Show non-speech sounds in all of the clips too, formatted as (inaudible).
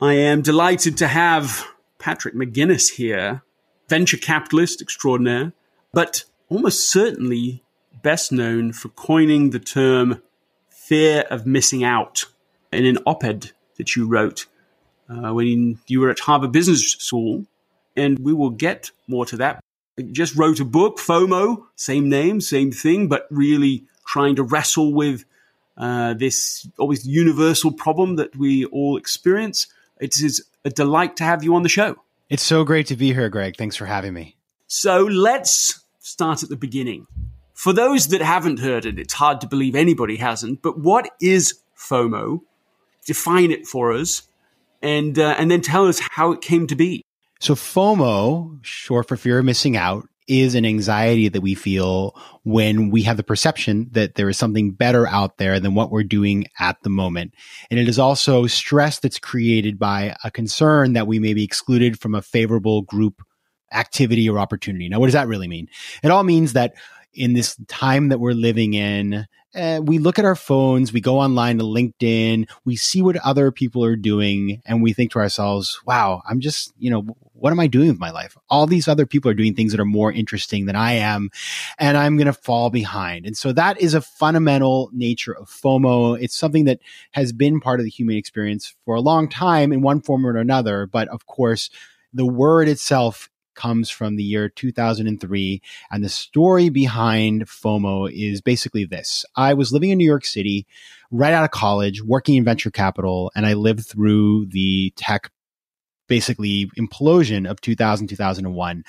I am delighted to have Patrick McGinnis here, venture capitalist extraordinaire, but almost certainly best known for coining the term fear of missing out in an op ed that you wrote uh, when you were at Harvard Business School. And we will get more to that. Just wrote a book, FOMO, same name, same thing, but really trying to wrestle with uh, this always universal problem that we all experience. It is a delight to have you on the show. It's so great to be here, Greg. Thanks for having me. So let's start at the beginning. For those that haven't heard it, it's hard to believe anybody hasn't, but what is FOMO? Define it for us and, uh, and then tell us how it came to be. So FOMO, short for fear of missing out, is an anxiety that we feel when we have the perception that there is something better out there than what we're doing at the moment. And it is also stress that's created by a concern that we may be excluded from a favorable group activity or opportunity. Now, what does that really mean? It all means that in this time that we're living in, uh, we look at our phones, we go online to LinkedIn, we see what other people are doing, and we think to ourselves, wow, I'm just, you know, what am I doing with my life? All these other people are doing things that are more interesting than I am, and I'm going to fall behind. And so that is a fundamental nature of FOMO. It's something that has been part of the human experience for a long time in one form or another. But of course, the word itself comes from the year 2003. And the story behind FOMO is basically this I was living in New York City right out of college, working in venture capital, and I lived through the tech basically implosion of 2000, 2001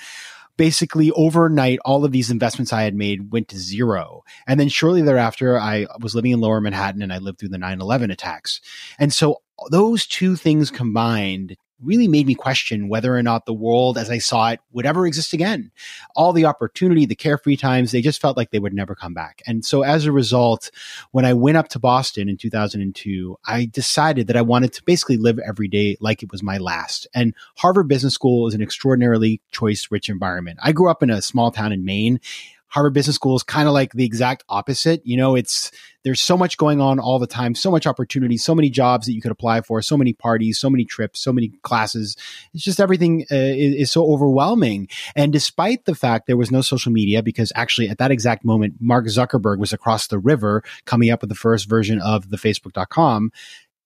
basically overnight, all of these investments I had made went to zero. And then shortly thereafter, I was living in lower Manhattan and I lived through the 9 11 attacks. And so those two things combined really made me question whether or not the world as I saw it would ever exist again. All the opportunity, the carefree times, they just felt like they would never come back. And so as a result, when I went up to Boston in 2002, I decided that I wanted to basically live every day like it was my last. And Harvard Business School is an extraordinarily choice rich environment. I grew up in a small town in Maine. Harvard Business School is kind of like the exact opposite. You know, it's there's so much going on all the time, so much opportunity, so many jobs that you could apply for, so many parties, so many trips, so many classes. It's just everything uh, is, is, so overwhelming. And despite the fact there was no social media, because actually at that exact moment, Mark Zuckerberg was across the river coming up with the first version of the Facebook.com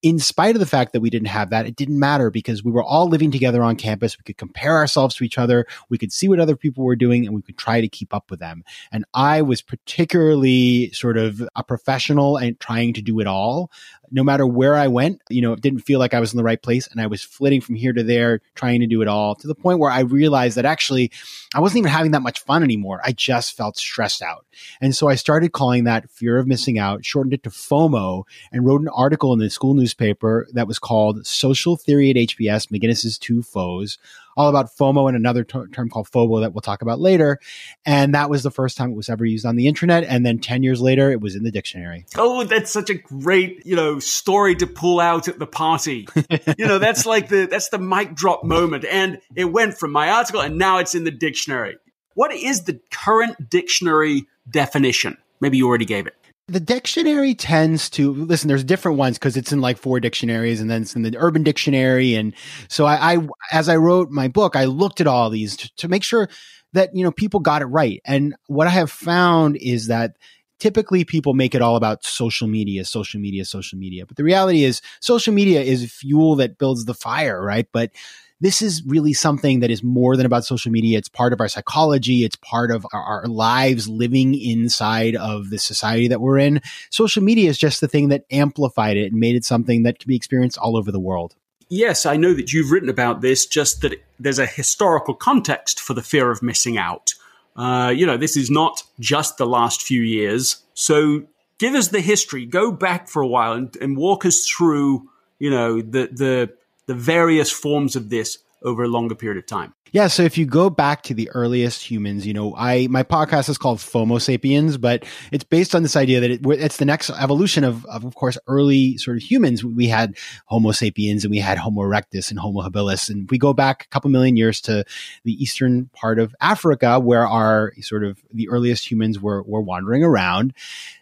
in spite of the fact that we didn't have that, it didn't matter because we were all living together on campus. We could compare ourselves to each other. We could see what other people were doing and we could try to keep up with them. And I was particularly sort of a professional and trying to do it all no matter where I went, you know, it didn't feel like I was in the right place. And I was flitting from here to there, trying to do it all to the point where I realized that actually I wasn't even having that much fun anymore. I just felt stressed out. And so I started calling that fear of missing out, shortened it to FOMO, and wrote an article in the school newspaper that was called Social Theory at HBS McGinnis's Two FOs all about FOMO and another term called FOBO that we'll talk about later. And that was the first time it was ever used on the internet. And then 10 years later, it was in the dictionary. Oh, that's such a great, you know, story to pull out at the party. (laughs) you know, that's like the, that's the mic drop moment. And it went from my article and now it's in the dictionary. What is the current dictionary definition? Maybe you already gave it the dictionary tends to listen there's different ones because it's in like four dictionaries and then it's in the urban dictionary and so I, I as i wrote my book i looked at all these to, to make sure that you know people got it right and what i have found is that typically people make it all about social media, social media, social media. But the reality is social media is fuel that builds the fire, right? But this is really something that is more than about social media. It's part of our psychology. It's part of our, our lives living inside of the society that we're in. Social media is just the thing that amplified it and made it something that can be experienced all over the world. Yes, I know that you've written about this, just that there's a historical context for the fear of missing out. Uh, you know, this is not just the last few years. So give us the history. Go back for a while and, and walk us through, you know, the, the the various forms of this over a longer period of time. Yeah, so if you go back to the earliest humans, you know, I my podcast is called FOMO Sapiens, but it's based on this idea that it, it's the next evolution of, of, of course, early sort of humans. We had Homo sapiens and we had Homo erectus and Homo habilis, and we go back a couple million years to the eastern part of Africa, where our sort of the earliest humans were were wandering around.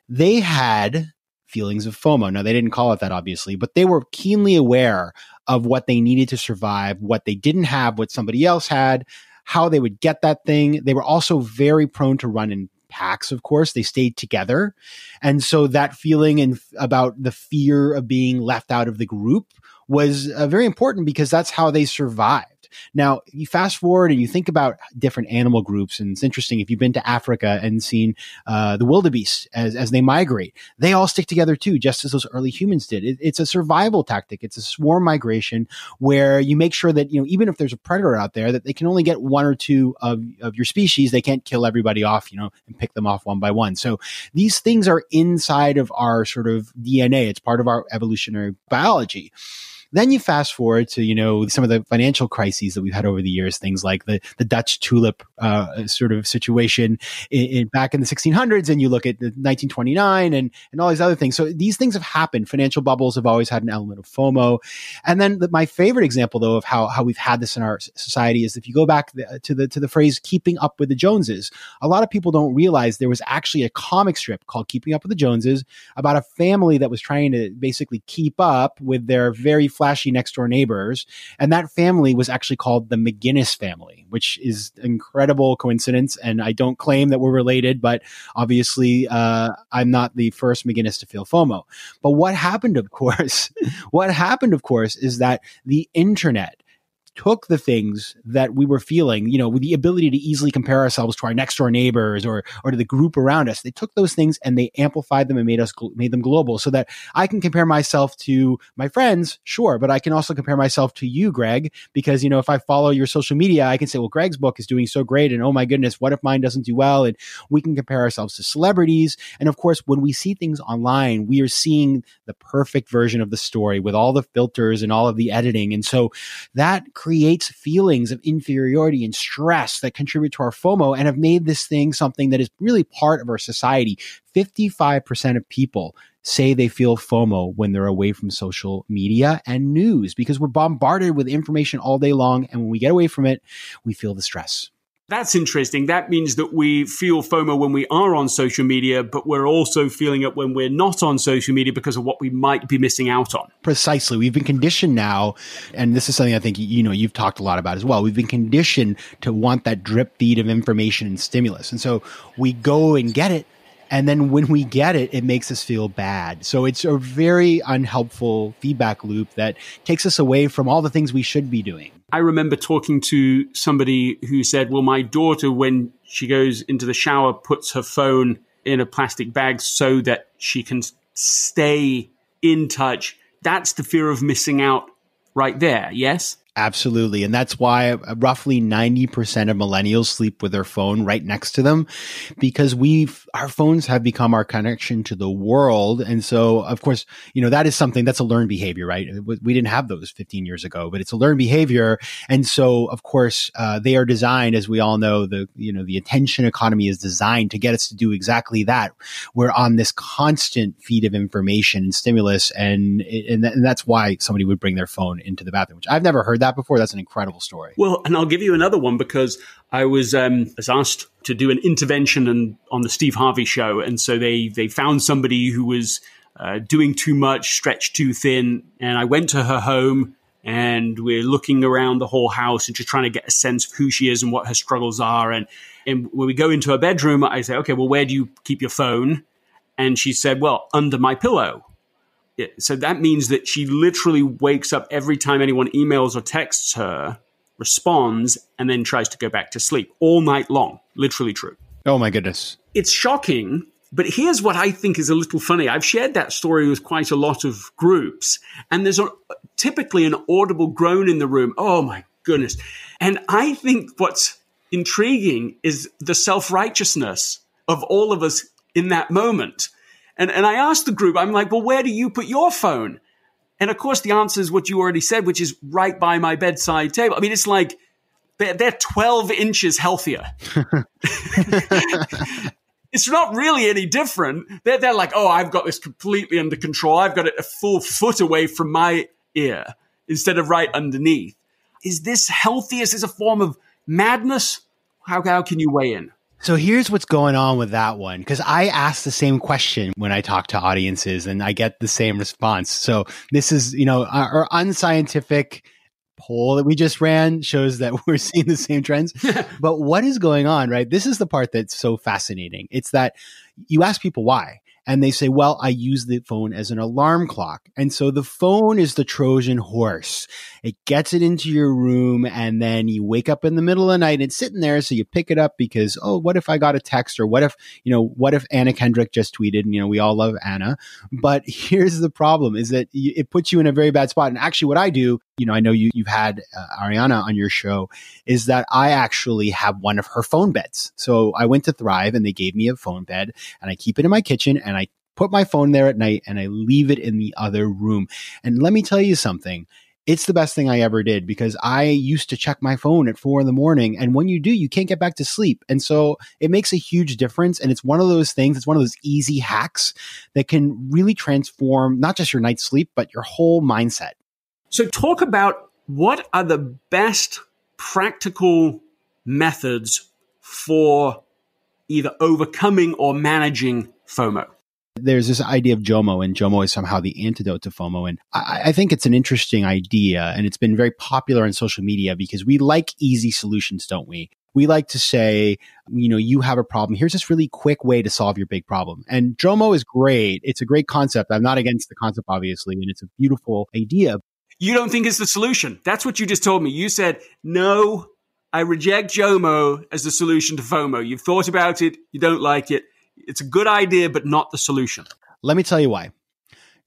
They had feelings of FOMO. Now, they didn't call it that, obviously, but they were keenly aware of what they needed to survive, what they didn't have, what somebody else had, how they would get that thing. They were also very prone to run in packs, of course. They stayed together. And so that feeling and about the fear of being left out of the group was uh, very important because that's how they survived. Now, you fast forward and you think about different animal groups, and it's interesting if you've been to Africa and seen uh, the wildebeest as, as they migrate, they all stick together too, just as those early humans did. It, it's a survival tactic. It's a swarm migration where you make sure that, you know, even if there's a predator out there, that they can only get one or two of, of your species. They can't kill everybody off, you know, and pick them off one by one. So these things are inside of our sort of DNA. It's part of our evolutionary biology. Then you fast forward to, you know, some of the financial crises that we've had over the years, things like the, the Dutch tulip uh, sort of situation in, in, back in the 1600s, and you look at the 1929 and, and all these other things. So these things have happened. Financial bubbles have always had an element of FOMO. And then the, my favorite example, though, of how, how we've had this in our society is if you go back the, to the to the phrase "keeping up with the Joneses," a lot of people don't realize there was actually a comic strip called "Keeping Up with the Joneses" about a family that was trying to basically keep up with their very flashy next door neighbors. And that family was actually called the McGinnis family, which is incredible coincidence. And I don't claim that we're related, but obviously, uh, I'm not the first McGinnis to feel FOMO. But what happened, of course, (laughs) what happened, of course, is that the internet took the things that we were feeling, you know, with the ability to easily compare ourselves to our next door neighbors or or to the group around us. They took those things and they amplified them and made us made them global so that I can compare myself to my friends, sure, but I can also compare myself to you, Greg, because you know, if I follow your social media, I can say, well, Greg's book is doing so great and oh my goodness, what if mine doesn't do well? And we can compare ourselves to celebrities. And of course, when we see things online, we are seeing the perfect version of the story with all the filters and all of the editing. And so that creates feelings of inferiority and stress that contribute to our FOMO and have made this thing something that is really part of our society. 55% of people say they feel FOMO when they're away from social media and news because we're bombarded with information all day long. And when we get away from it, we feel the stress. That's interesting. That means that we feel FOMO when we are on social media, but we're also feeling it when we're not on social media because of what we might be missing out on. Precisely. We've been conditioned now, and this is something I think you know you've talked a lot about as well. We've been conditioned to want that drip feed of information and stimulus. And so we go and get it and then when we get it, it makes us feel bad. So it's a very unhelpful feedback loop that takes us away from all the things we should be doing. I remember talking to somebody who said, Well, my daughter, when she goes into the shower, puts her phone in a plastic bag so that she can stay in touch. That's the fear of missing out right there. Yes? Absolutely. And that's why roughly 90% of millennials sleep with their phone right next to them because we've, our phones have become our connection to the world. And so, of course, you know, that is something that's a learned behavior, right? We didn't have those 15 years ago, but it's a learned behavior. And so, of course, uh, they are designed, as we all know, the, you know, the attention economy is designed to get us to do exactly that. We're on this constant feed of information and stimulus. And, and, and that's why somebody would bring their phone into the bathroom, which I've never heard that before. That's an incredible story. Well, and I'll give you another one because I was um, was asked to do an intervention and, on the Steve Harvey show, and so they they found somebody who was uh, doing too much, stretched too thin, and I went to her home. And we're looking around the whole house and just trying to get a sense of who she is and what her struggles are. And, and when we go into her bedroom, I say, okay, well, where do you keep your phone? And she said, well, under my pillow. So that means that she literally wakes up every time anyone emails or texts her, responds, and then tries to go back to sleep all night long. Literally true. Oh my goodness. It's shocking, but here's what I think is a little funny. I've shared that story with quite a lot of groups, and there's a, typically an audible groan in the room. Oh my goodness. And I think what's intriguing is the self righteousness of all of us in that moment. And, and I asked the group, I'm like, well, where do you put your phone? And of course, the answer is what you already said, which is right by my bedside table. I mean, it's like they're, they're 12 inches healthier. (laughs) it's not really any different. They're, they're like, oh, I've got this completely under control. I've got it a full foot away from my ear instead of right underneath. Is this healthy? Is this a form of madness? How, how can you weigh in? So here's what's going on with that one. Cause I ask the same question when I talk to audiences and I get the same response. So this is, you know, our, our unscientific poll that we just ran shows that (laughs) we're seeing the same trends. (laughs) but what is going on, right? This is the part that's so fascinating. It's that you ask people why and they say, well, I use the phone as an alarm clock. And so the phone is the Trojan horse. It gets it into your room and then you wake up in the middle of the night and it's sitting there. So you pick it up because, oh, what if I got a text or what if, you know, what if Anna Kendrick just tweeted and, you know, we all love Anna. But (laughs) here's the problem is that it puts you in a very bad spot. And actually what I do, you know, I know you, you've had uh, Arianna on your show is that I actually have one of her phone beds. So I went to Thrive and they gave me a phone bed and I keep it in my kitchen and I put my phone there at night and I leave it in the other room. And let me tell you something. It's the best thing I ever did because I used to check my phone at four in the morning. And when you do, you can't get back to sleep. And so it makes a huge difference. And it's one of those things, it's one of those easy hacks that can really transform not just your night's sleep, but your whole mindset. So, talk about what are the best practical methods for either overcoming or managing FOMO? there's this idea of JOMO, and JOMO is somehow the antidote to FOMO. And I, I, think it's an interesting idea, and it's been very popular on social media because we like easy solutions, don't we? We like to say, you know, you have a problem. Here's this really quick way to solve your big problem. And JOMO is great. It's a great concept. I'm not against the concept, obviously, and it's a beautiful idea. You don't think it's the solution. That's what you just told me. You said, no, I reject JOMO as the solution to FOMO. You've thought about it. You don't like it it's a good idea, but not the solution. Let me tell you why.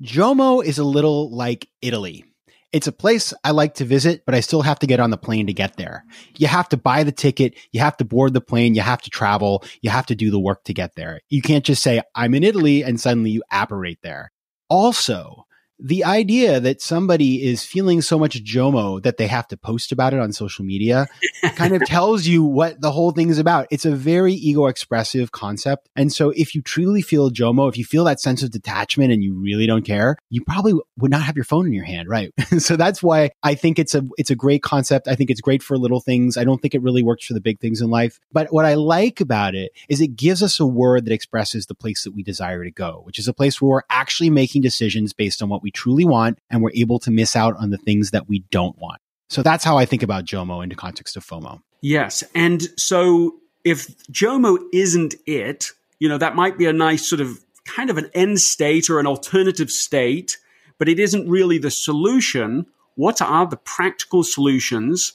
Jomo is a little like Italy. It's a place I like to visit, but I still have to get on the plane to get there. You have to buy the ticket. You have to board the plane. You have to travel. You have to do the work to get there. You can't just say, I'm in Italy and suddenly you apparate there. Also, the idea that somebody is feeling so much JOMO that they have to post about it on social media (laughs) kind of tells you what the whole thing is about. It's a very ego expressive concept. And so if you truly feel JOMO, if you feel that sense of detachment and you really don't care, you probably would not have your phone in your hand, right? (laughs) so that's why I think it's a it's a great concept. I think it's great for little things. I don't think it really works for the big things in life. But what I like about it is it gives us a word that expresses the place that we desire to go, which is a place where we're actually making decisions based on what we truly want and we're able to miss out on the things that we don't want. So that's how I think about JOMO in the context of FOMO. Yes. And so if JOMO isn't it, you know, that might be a nice sort of kind of an end state or an alternative state, but it isn't really the solution. What are the practical solutions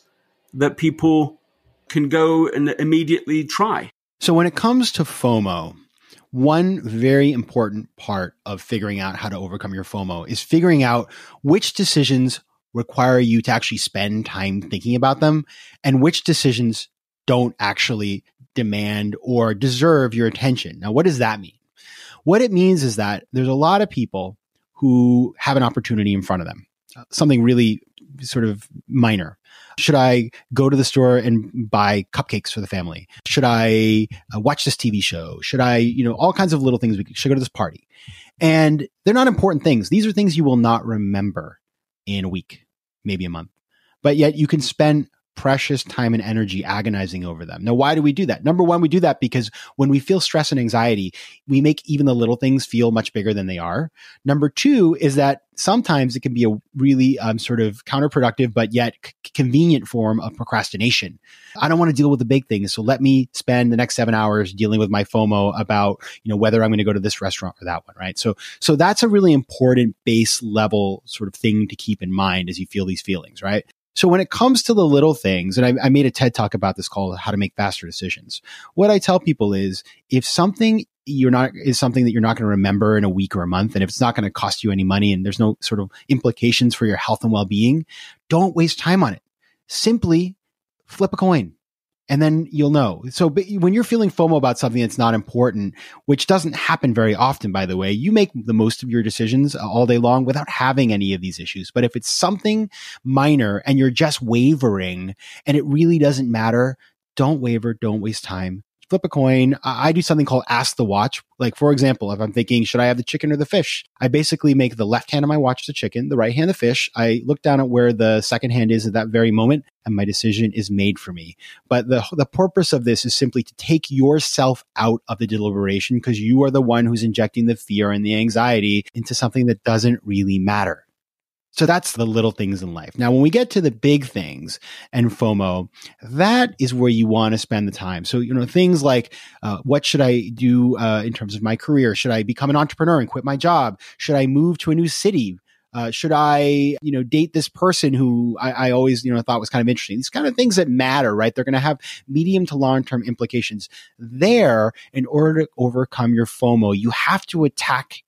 that people can go and immediately try? So when it comes to FOMO, one very important part of figuring out how to overcome your FOMO is figuring out which decisions require you to actually spend time thinking about them and which decisions don't actually demand or deserve your attention. Now, what does that mean? What it means is that there's a lot of people who have an opportunity in front of them, uh, something really sort of minor. Should I go to the store and buy cupcakes for the family? Should I uh, watch this TV show? Should I, you know, all kinds of little things. We should go to this party. And they're not important things. These are things you will not remember in a week, maybe a month. But yet you can spend precious time and energy agonizing over them. Now, why do we do that? Number one, we do that because when we feel stress and anxiety, we make even the little things feel much bigger than they are. Number two is that sometimes it can be a really um, sort of counterproductive, but yet c- convenient form of procrastination. I don't want to deal with the big things. So let me spend the next seven hours dealing with my FOMO about, you know, whether I'm going to go to this restaurant or that one, right? So, so that's a really important base level sort of thing to keep in mind as you feel these feelings, right? So when it comes to the little things, and I, I made a TED talk about this called how to make faster decisions. What I tell people is if something you're not is something that you're not going to remember in a week or a month and if it's not going to cost you any money and there's no sort of implications for your health and well-being don't waste time on it simply flip a coin and then you'll know. So when you're feeling FOMO about something that's not important, which doesn't happen very often, by the way, you make the most of your decisions uh, all day long without having any of these issues. But if it's something minor and you're just wavering and it really doesn't matter, don't waver, don't waste time. Flip a coin. I do something called ask the watch. Like, for example, if I'm thinking, should I have the chicken or the fish? I basically make the left hand of my watch the chicken, the right hand the fish. I look down at where the second hand is at that very moment and my decision is made for me. But the, the purpose of this is simply to take yourself out of the deliberation because you are the one who's injecting the fear and the anxiety into something that doesn't really matter. So that's the little things in life. Now, when we get to the big things and FOMO, that is where you want to spend the time. So, you know, things like, uh, what should I do uh, in terms of my career? Should I become an entrepreneur and quit my job? Should I move to a new city? Uh, should I, you know, date this person who I, I, always, you know, thought was kind of interesting? These kind of things that matter, right? They're going to have medium to long term implications. There, in order to overcome your FOMO, you have to attack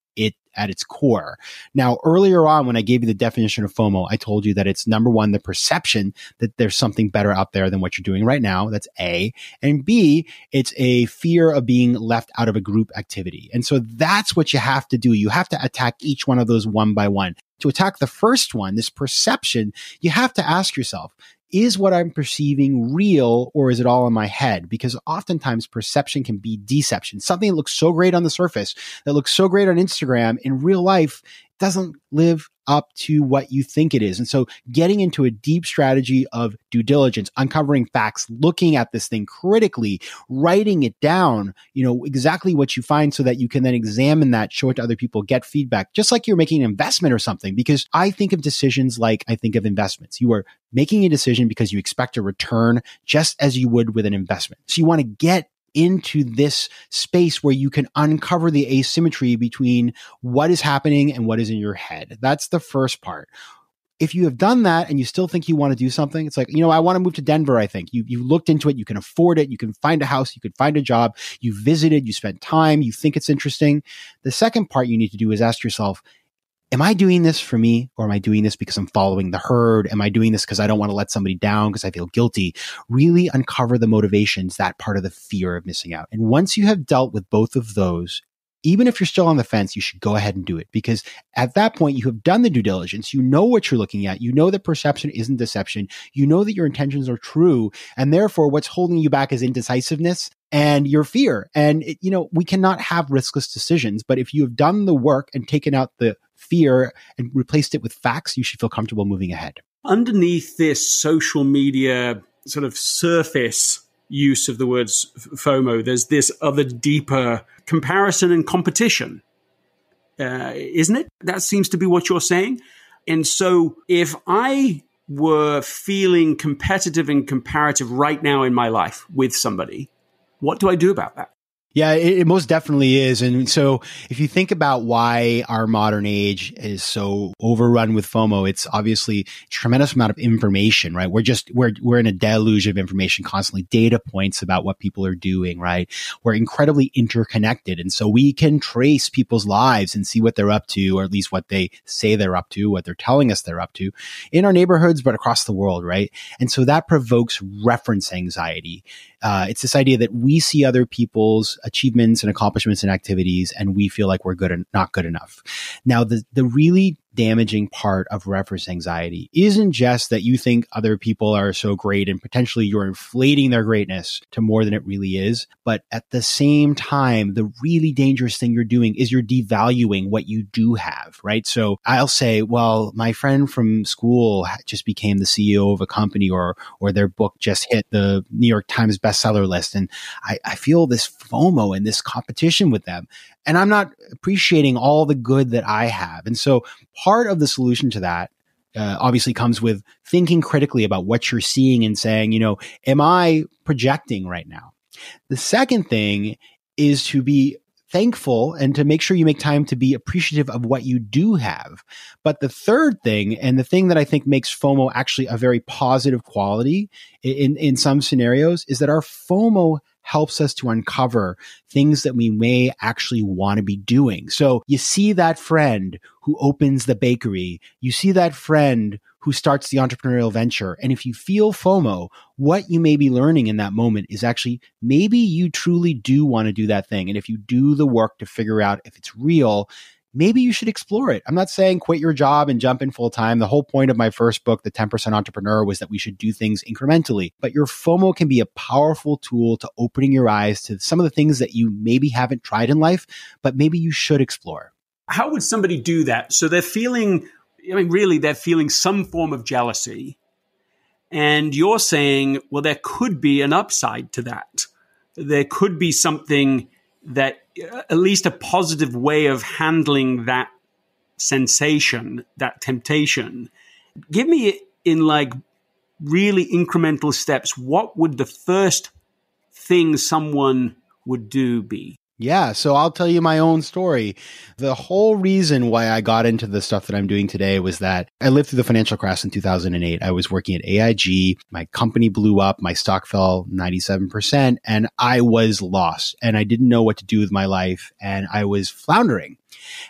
at its core. Now, earlier on, when I gave you the definition of FOMO, I told you that it's number one, the perception that there's something better out there than what you're doing right now. That's A. And B, it's a fear of being left out of a group activity. And so that's what you have to do. You have to attack each one of those one by one. To attack the first one, this perception, you have to ask yourself, is what I'm perceiving real or is it all in my head? Because oftentimes perception can be deception. Something that looks so great on the surface, that looks so great on Instagram, in real life doesn't live up to what you think it is. And so getting into a deep strategy of due diligence, uncovering facts, looking at this thing critically, writing it down, you know, exactly what you find so that you can then examine that, show it to other people, get feedback, just like you're making an investment or something. Because I think of decisions like I think of investments. You are making a decision because you expect a return just as you would with an investment. So you want to get into this space where you can uncover the asymmetry between what is happening and what is in your head. That's the first part. If you have done that and you still think you want to do something, it's like, you know, I want to move to Denver, I think. You you looked into it, you can afford it, you can find a house, you can find a job, you visited, you spent time, you think it's interesting. The second part you need to do is ask yourself, am I doing this for me or am I doing this because I'm following the herd? Am I doing this because I don't want to let somebody down because I feel guilty? Really uncover the motivations, that part of the fear of missing out. And once you have dealt with both of those, even if you're still on the fence, you should go ahead and do it because at that point you have done the due diligence. You know what you're looking at. You know that perception isn't deception. You know that your intentions are true. And therefore what's holding you back is indecisiveness and your fear. And it, you know, we cannot have riskless decisions, but if you have done the work and taken out the fear and replaced it with facts, you should feel comfortable moving ahead. Underneath this social media sort of surface use of the words FOMO, there's this other deeper comparison and competition, uh, isn't it? That seems to be what you're saying. And so if I were feeling competitive and comparative right now in my life with somebody, what do I do about that? Yeah, it, it, most definitely is. And so if you think about why our modern age is so overrun with FOMO, it's obviously tremendous amount of information, right? We're just, we're, we're in a deluge of information constantly, data points about what people are doing, right? We're incredibly interconnected. And so we can trace people's lives and see what they're up to, or at least what they say they're up to, what they're telling us they're up to in our neighborhoods, but across the world, right? And so that provokes reference anxiety. Uh, it's this idea that we see other people's achievements and accomplishments and activities, and we feel like we're good and not good enough. Now, the the really damaging part of reference anxiety isn't just that you think other people are so great and potentially you're inflating their greatness to more than it really is. But at the same time, the really dangerous thing you're doing is you're devaluing what you do have, right? So I'll say, well, my friend from school just became the CEO of a company or, or their book just hit the New York Times bestseller list. And I, I feel this FOMO and this competition with them and I'm not appreciating all the good that I have. And so part of the solution to that uh, obviously comes with thinking critically about what you're seeing and saying, you know, am I projecting right now? The second thing is to be thankful and to make sure you make time to be appreciative of what you do have. But the third thing, and the thing that I think makes FOMO actually a very positive quality in, in some scenarios is that our FOMO helps us to uncover things that we may actually want to be doing. So you see that friend who opens the bakery, you see that friend who starts the entrepreneurial venture. And if you feel FOMO, what you may be learning in that moment is actually maybe you truly do want to do that thing. And if you do the work to figure out if it's real, maybe you should explore it. I'm not saying quit your job and jump in full time. The whole point of my first book, The 10% Entrepreneur, was that we should do things incrementally. But your FOMO can be a powerful tool to opening your eyes to some of the things that you maybe haven't tried in life, but maybe you should explore. How would somebody do that? So they're feeling, I mean, really, they're feeling some form of jealousy. And you're saying, well, there could be an upside to that. There could be something that at least a positive way of handling that sensation, that temptation. Give me in like really incremental steps, what would the first thing someone would do be? Yeah, so I'll tell you my own story. The whole reason why I got into the stuff that I'm doing today was that I lived through the financial crash in 2008. I was working at AIG. My company blew up. My stock fell 97% and I was lost and I didn't know what to do with my life and I was floundering.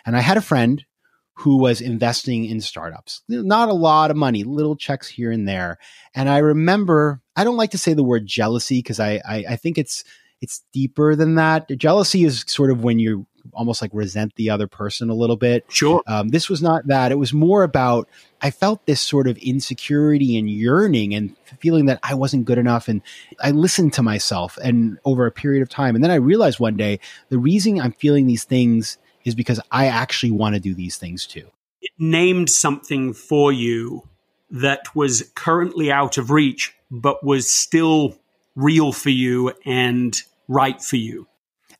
And I had a friend who was investing in startups. Not a lot of money, little checks here and there. And I remember, I don't like to say the word jealousy because I, I, I think it's it's deeper than that. Jealousy is sort of when you almost like resent the other person a little bit. Sure. Um, this was not that. It was more about I felt this sort of insecurity and yearning and feeling that I wasn't good enough. And I listened to myself and over a period of time. And then I realized one day the reason I'm feeling these things is because I actually want to do these things too. It named something for you that was currently out of reach, but was still real for you and right for you.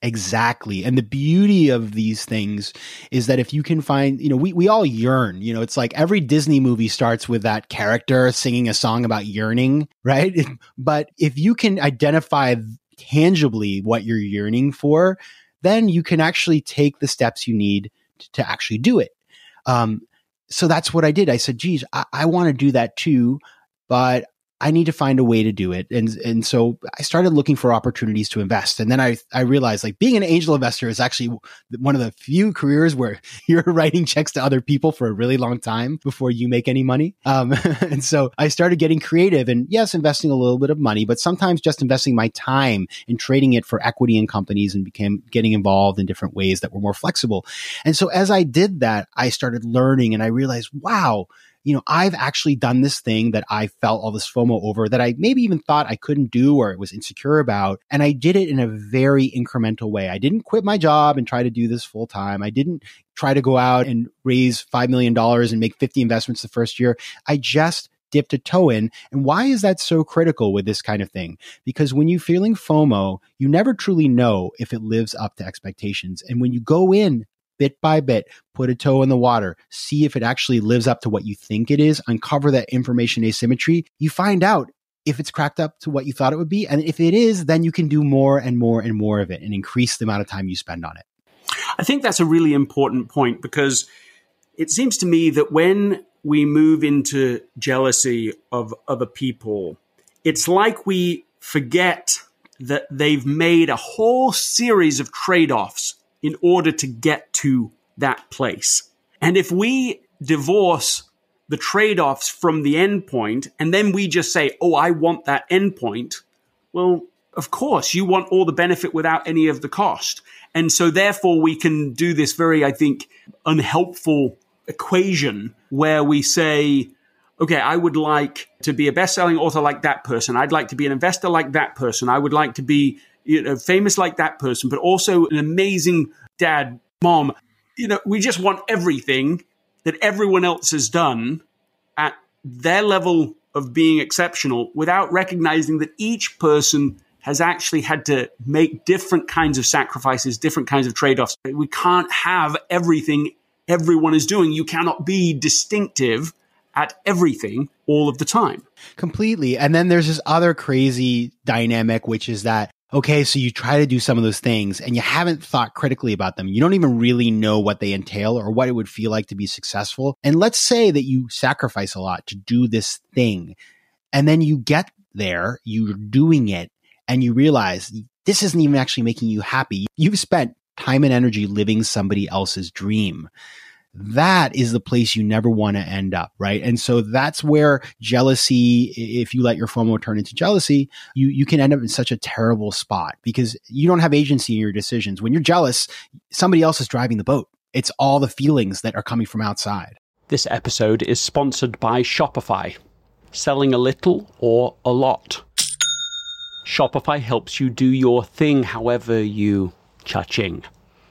Exactly. And the beauty of these things is that if you can find, you know, we, we all yearn, you know, it's like every Disney movie starts with that character singing a song about yearning, (laughs) right? but if you can identify tangibly what you're yearning for, then you can actually take the steps you need to, to actually do it. Um, so that's what I did. I said, geez, I, I want to do that too, but I need to find a way to do it. And and so I started looking for opportunities to invest. And then I I realized like being an angel investor is actually one of the few careers where (laughs) you're writing checks to other people for a really long time before you make any money. Um, (laughs) and so I started getting creative and yes, investing a little bit of money, but sometimes just investing my time and trading it for equity in companies and became getting involved in different ways that were more flexible. And so as I did that, I started learning and I realized, wow, you know, I've actually done this thing that I felt all this FOMO over that I maybe even thought I couldn't do or was insecure about. And I did it in a very incremental way. I didn't quit my job and try to do this full time. I didn't try to go out and raise $5 million and make 50 investments the first year. I just dipped a toe in. And why is that so critical with this kind of thing? Because when you're feeling FOMO, you never truly know if it lives up to expectations. And when you go in bit by bit, put a toe in the water, see if it actually lives up to what you think it is, uncover that information asymmetry. You find out if it's cracked up to what you thought it would be. And if it is, then you can do more and more and more of it and increase the amount of time you spend on it. I think that's a really important point because it seems to me that when we move into jealousy of other people, it's like we forget that they've made a whole series of trade offs in order to get to that place. And if we divorce the trade offs from the endpoint and then we just say, oh, I want that endpoint, well, of course, you want all the benefit without any of the cost. And so therefore we can do this very, I think, unhelpful equation where we say, okay, I would like to be a best-selling author like that person. I'd like to be an investor like that person. I would like to be you know, famous like that person, but also an amazing dad, mom. You know, we just want everything that everyone else has done at their level of being exceptional without recognizing that each person has actually had to make different kinds of sacrifices, different kinds of trade offs. We can't have everything everyone is doing. You cannot be distinctive at everything all of the time. Completely. And then there's this other crazy dynamic, which is that okay, so you try to do some of those things and you haven't thought critically about them. You don't even really know what they entail or what it would feel like to be successful. And let's say that you sacrifice a lot to do this thing and then you get there, you're doing it and you realize this isn't even actually making you happy. You've spent time and energy living somebody else's dream that is the place you never want to end up, right? And so that's where jealousy, if you let your FOMO turn into jealousy, you, you can end up in such a terrible spot because you don't have agency in your decisions. When you're jealous, somebody else is driving the boat It's all the feelings that are coming from outside. This episode is sponsored by Shopify. Selling a little or a lot. Shopify helps you do your thing however you cha-ching.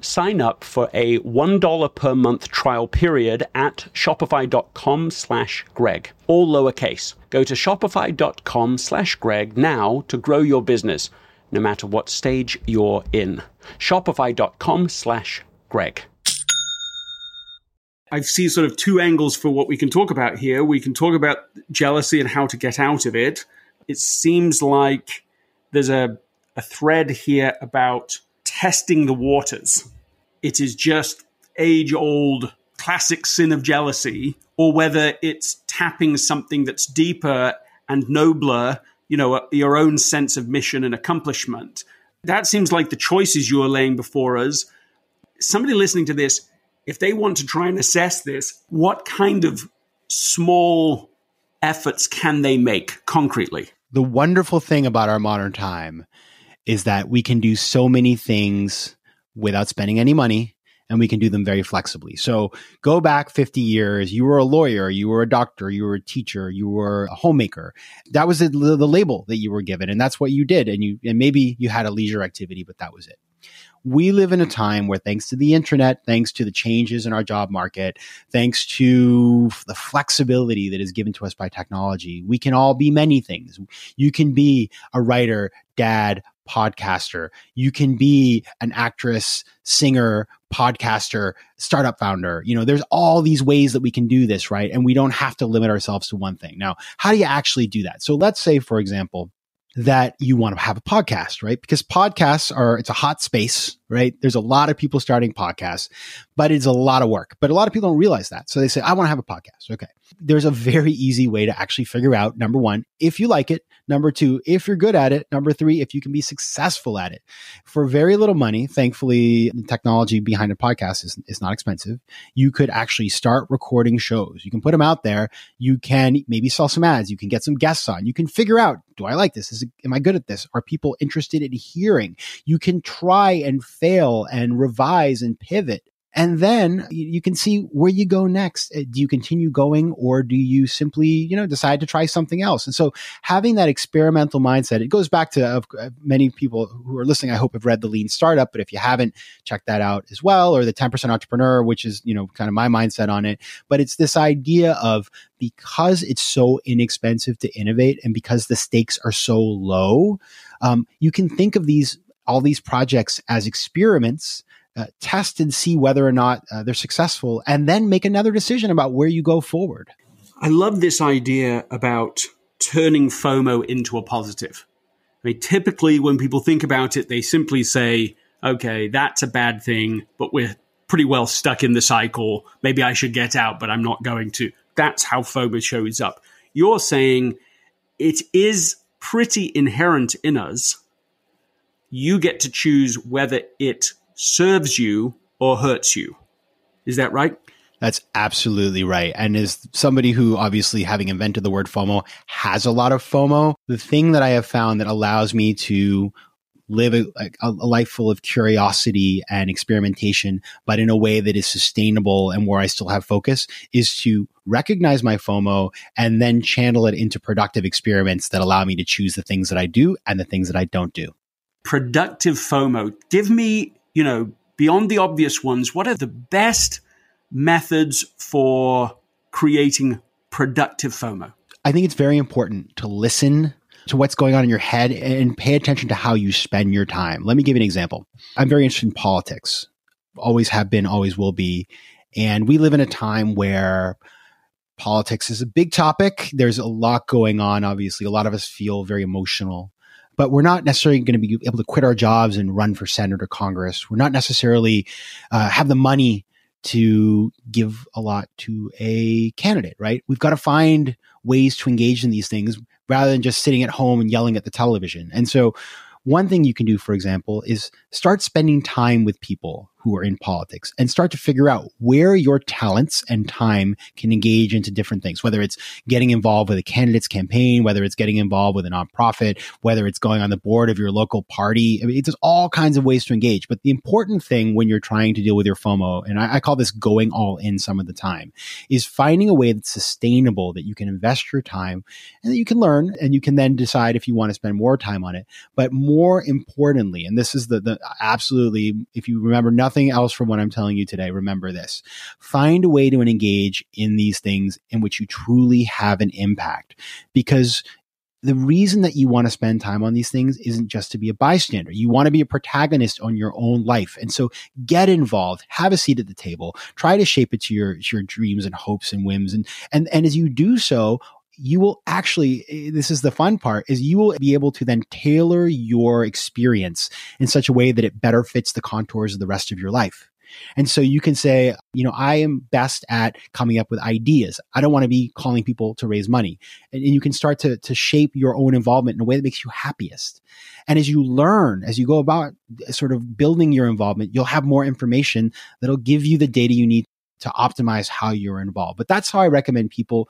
Sign up for a $1 per month trial period at shopify.com slash Greg, all lowercase. Go to shopify.com slash Greg now to grow your business, no matter what stage you're in. Shopify.com slash Greg. I see sort of two angles for what we can talk about here. We can talk about jealousy and how to get out of it. It seems like there's a, a thread here about testing the waters. It is just age old classic sin of jealousy, or whether it's tapping something that's deeper and nobler, you know, uh, your own sense of mission and accomplishment. That seems like the choices you are laying before us. Somebody listening to this if they want to try and assess this, what kind of small efforts can they make concretely? The wonderful thing about our modern time is that we can do so many things without spending any money and we can do them very flexibly. So go back 50 years, you were a lawyer, you were a doctor, you were a teacher, you were a homemaker. That was the, the label that you were given and that's what you did. And you, and maybe you had a leisure activity, but that was it we live in a time where thanks to the internet, thanks to the changes in our job market, thanks to the flexibility that is given to us by technology, we can all be many things. You can be a writer, dad, podcaster. You can be an actress, singer, podcaster, startup founder. You know, there's all these ways that we can do this, right? And we don't have to limit ourselves to one thing. Now, how do you actually do that? So let's say, for example, that you want to have a podcast, right? Because podcasts are, it's a hot space, right? There's a lot of people starting podcasts, but it's a lot of work. But a lot of people don't realize that. So they say, I want to have a podcast. Okay. There's a very easy way to actually figure out number one, if you like it. Number two, if you're good at it. Number three, if you can be successful at it. For very little money, thankfully, the technology behind a podcast is, is not expensive. You could actually start recording shows. You can put them out there. You can maybe sell some ads. You can get some guests on. You can figure out, do I like this? Is it, am I good at this? Are people interested in hearing? You can try and fail and revise and pivot and then you can see where you go next. Uh, do you continue going or do you simply, you know, decide to try something else? And so having that experimental mindset, it goes back to uh, many people who are listening, I hope have read the lean startup, but if you haven't, check that out as well, or the 10% entrepreneur, which is, you know, kind of my mindset on it. But it's this idea of because it's so inexpensive to innovate and because the stakes are so low, um, you can think of these, all these projects as experiments uh, test and see whether or not uh, they're successful, and then make another decision about where you go forward. I love this idea about turning FOMO into a positive. I mean, typically when people think about it, they simply say, okay, that's a bad thing, but we're pretty well stuck in the cycle. Maybe I should get out, but I'm not going to. That's how FOMO shows up. You're saying it is pretty inherent in us. You get to choose whether it serves you or hurts you. Is that right? That's absolutely right. And as somebody who obviously having invented the word FOMO has a lot of FOMO, the thing that I have found that allows me to live a, a, life full of curiosity and experimentation, but in a way that is sustainable and where I still have focus is to recognize my FOMO and then channel it into productive experiments that allow me to choose the things that I do and the things that I don't do. Productive FOMO. Give me, you know, beyond the obvious ones, what are the best methods for creating productive FOMO? I think it's very important to listen to what's going on in your head and pay attention to how you spend your time. Let me give you an example. I'm very interested in politics, always have been, always will be. And we live in a time where politics is a big topic. There's a lot going on. Obviously, a lot of us feel very emotional, but we're not necessarily going to be able to quit our jobs and run for Senate or Congress. We're not necessarily uh, have the money to give a lot to a candidate, right? We've got to find ways to engage in these things rather than just sitting at home and yelling at the television. And so one thing you can do, for example, is start spending time with people who are in politics and start to figure out where your talents and time can engage into different things, whether it's getting involved with a candidate's campaign, whether it's getting involved with a nonprofit, whether it's going on the board of your local party. I mean, there's all kinds of ways to engage. But the important thing when you're trying to deal with your FOMO, and I, I call this going all in some of the time, is finding a way that's sustainable that you can invest your time and that you can learn and you can then decide if you want to spend more time on it. But more importantly, and this is the, the absolutely, if you remember nothing nothing else from what I'm telling you today, remember this. Find a way to engage in these things in which you truly have an impact because the reason that you want to spend time on these things isn't just to be a bystander. You want to be a protagonist on your own life. And so get involved, have a seat at the table, try to shape it to your, your dreams and hopes and whims. And, and, and as you do so, you will actually eh, this is the fun part is you will be able to then tailor your experience in such a way that it better fits the contours of the rest of your life and so you can say, you know, I am best at coming up with ideas. I don't want to be calling people to raise money. And, and, you can start to, to shape your own involvement in a way that makes you happiest. And as you learn, as you go about sort of building your involvement, you'll have more information that'll give you the data you need to optimize how you're involved. But that's how I recommend people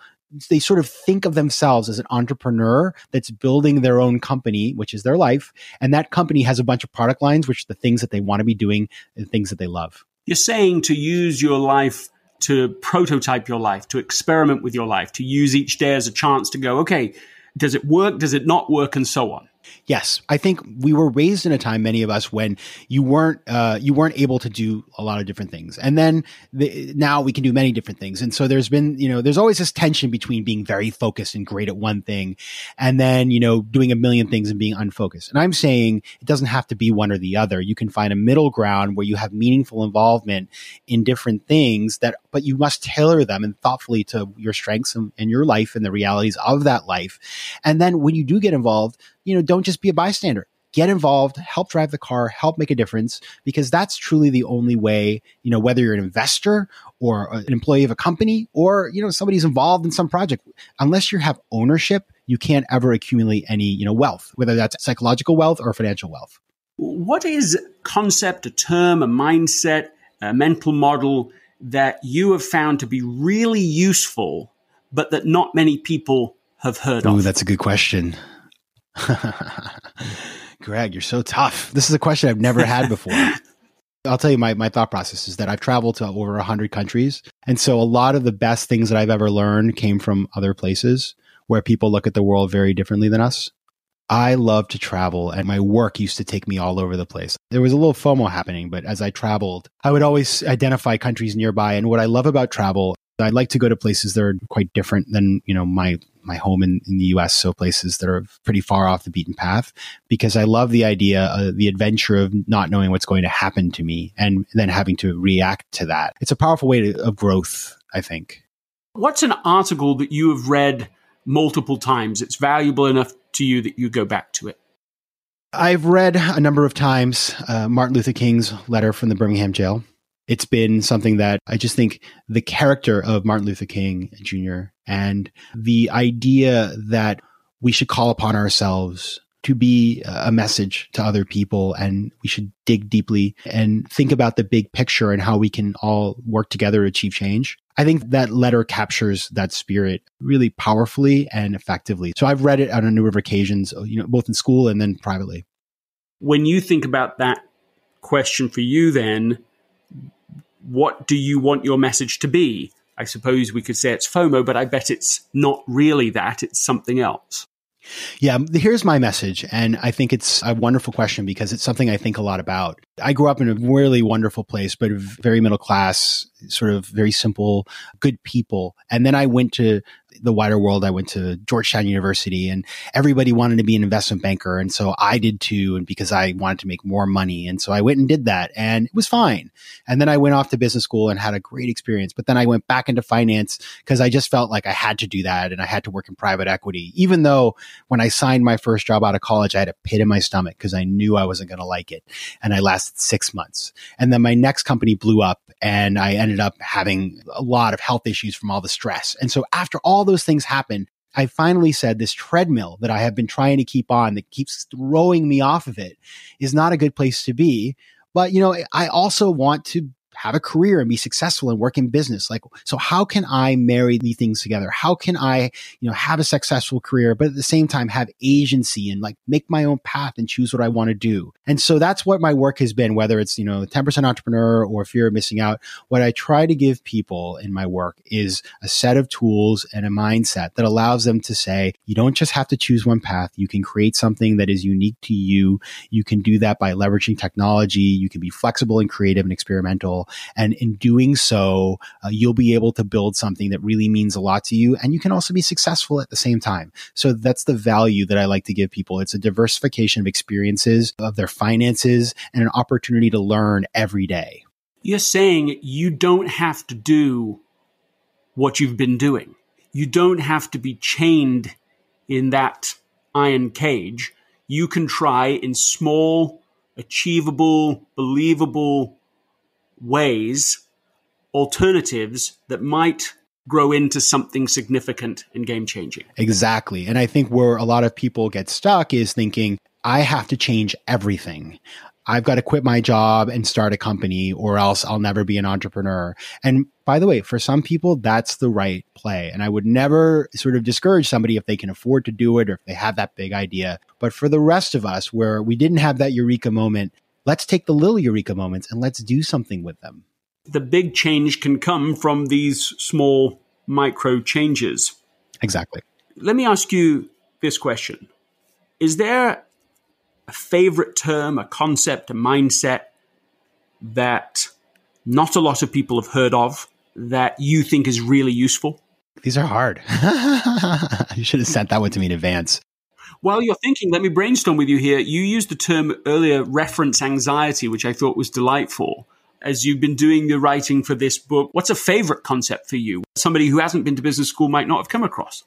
they sort of think of themselves as an entrepreneur that's building their own company, which is their life. And that company has a bunch of product lines, which are the things that they want to be doing and things that they love. You're saying to use your life to prototype your life, to experiment with your life, to use each day as a chance to go, okay, does it work? Does it not work? And so on. Yes, I think we were raised in a time, many of us, when you weren't uh, you weren't able to do a lot of different things, and then the, now we can do many different things. And so there's been, you know, there's always this tension between being very focused and great at one thing, and then you know doing a million things and being unfocused. And I'm saying it doesn't have to be one or the other. You can find a middle ground where you have meaningful involvement in different things that, but you must tailor them and thoughtfully to your strengths and, and your life and the realities of that life. And then when you do get involved you know, don't just be a bystander. Get involved, help drive the car, help make a difference, because that's truly the only way, you know, whether you're an investor or an employee of a company or, you know, somebody's involved in some project, unless you have ownership, you can't ever accumulate any, you know, wealth, whether that's psychological wealth or financial wealth. What is concept, a term, a mindset, a mental model that you have found to be really useful, but that not many people have heard Ooh, of? That's a good question. (laughs) Greg, you're so tough. This is a question I've never had (laughs) before. I'll tell you my, my thought process is that I've traveled to over 100 countries. And so a lot of the best things that I've ever learned came from other places where people look at the world very differently than us. I love to travel and my work used to take me all over the place. There was a little FOMO happening, but as I traveled, I would always identify countries nearby. And what I love about travel, I'd like to go to places that are quite different than, you know, my my home in, in the US, so places that are pretty far off the beaten path, because I love the idea, uh, the adventure of not knowing what's going to happen to me and then having to react to that. It's a powerful way to, of growth, I think. What's an article that you have read multiple times? It's valuable enough to you that you go back to it. I've read a number of times uh, Martin Luther King's letter from the Birmingham jail it's been something that I just think the character of Martin Luther King Jr. and the idea that we should call upon ourselves to be uh, a message to other people and we should dig deeply and think about the big picture and how we can all work together to achieve change. I think that letter captures that spirit really powerfully and effectively. So I've read it on a number of occasions, you know, both in school and then privately. When you think about that question for you, then, what do you want your message to be? I suppose we could say it's FOMO, but I bet it's not really that. It's something else. Yeah, um, here's my message. And I think it's a wonderful question because it's something I think a lot about. I grew up in a really wonderful place, but very middle class, sort of very simple, good people. And then I went to the wider world. I went to Georgetown University and everybody wanted to be an investment banker. And so I did too. And because I wanted to make more money. And so I went and did that and it was fine. And then I went off to business school and had a great experience. But then I went back into finance because I just felt like I had to do that and I had to work in private equity, even though when I signed my first job out of college, I had a pit in my stomach because I knew I wasn't going to like it. And I lasted six months. And then my next company blew up and I ended up having a lot of health issues from all the stress. And so after all those things happen, I finally said this treadmill that I have been trying to keep on that keeps throwing me off of it is not a good place to be. But, you know, I also want to have a career and be successful and work in business. Like, so how can I marry these things together? How can I, you know, have a successful career, but at the same time have agency and like make my own path and choose what I want to do? And so that's what my work has been, whether it's, you know, 10% entrepreneur or fear of missing out. What I try to give people in my work is a set of tools and a mindset that allows them to say, you don't just have to choose one path. You can create something that is unique to you. You can do that by leveraging technology. You can be flexible and creative and experimental. And in doing so, uh, you'll be able to build something that really means a lot to you. And you can also be successful at the same time. So that's the value that I like to give people. It's a diversification of experiences, of their finances, and an opportunity to learn every day. You're saying you don't have to do what you've been doing. You don't have to be chained in that iron cage. You can try in small, achievable, believable ways, alternatives that might grow into something significant and game changing. Exactly. And I think where a lot of people get stuck is thinking, I have to change everything. I've got to quit my job and start a company or else I'll never be an entrepreneur. And by the way, for some people, that's the right play. And I would never sort of discourage somebody if they can afford to do it or if they have that big idea. But for the rest of us, where we didn't have that eureka moment, let's take the little eureka moments and let's do something with them. The big change can come from these small micro changes. Exactly. Let me ask you this question Is there a favorite term, a concept, a mindset that not a lot of people have heard of that you think is really useful? These are hard. (laughs) you should have sent that one to me in advance. While you're thinking, let me brainstorm with you here. You used the term earlier, reference anxiety, which I thought was delightful. As you've been doing the writing for this book, what's a favorite concept for you? Somebody who hasn't been to business school might not have come across.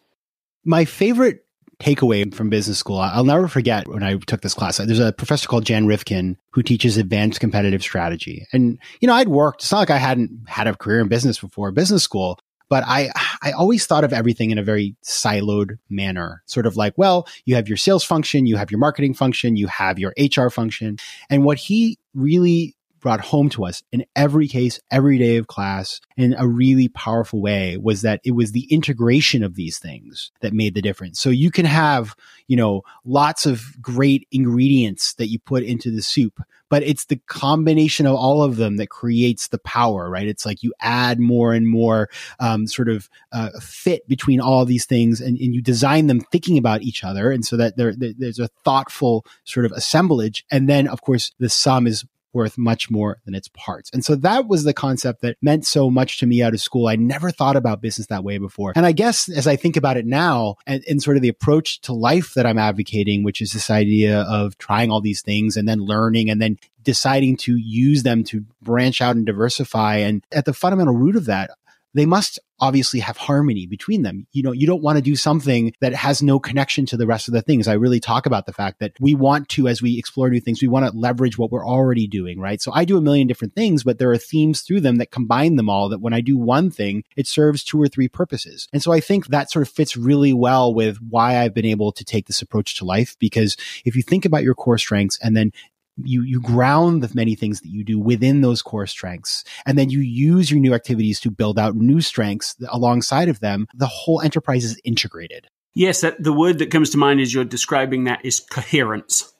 My favorite takeaway from business school, I'll never forget when I took this class. There's a professor called Jan Rivkin who teaches advanced competitive strategy. And, you know, I'd worked, it's not like I hadn't had a career in business before business school, but I, I always thought of everything in a very siloed manner, sort of like, well, you have your sales function, you have your marketing function, you have your HR function. And what he really brought home to us in every case, every day of class in a really powerful way was that it was the integration of these things that made the difference. So you can have, you know, lots of great ingredients that you put into the soup, but it's the combination of all of them that creates the power, right? It's like you add more and more um, sort of uh, fit between all these things and, and, you design them thinking about each other. And so that there, there's a thoughtful sort of assemblage. And then, of course, the sum is worth much more than its parts. And so that was the concept that meant so much to me out of school. I never thought about business that way before. And I guess as I think about it now and, and sort of the approach to life that I'm advocating, which is this idea of trying all these things and then learning and then deciding to use them to branch out and diversify. And at the fundamental root of that, they must obviously have harmony between them. You know, you don't want to do something that has no connection to the rest of the things. I really talk about the fact that we want to, as we explore new things, we want to leverage what we're already doing, right? So I do a million different things, but there are themes through them that combine them all that when I do one thing, it serves two or three purposes. And so I think that sort of fits really well with why I've been able to take this approach to life. Because if you think about your core strengths and then you you ground the many things that you do within those core strengths. And then you use your new activities to build out new strengths alongside of them. The whole enterprise is integrated. Yes that, the word that comes to mind as you're describing that is coherence.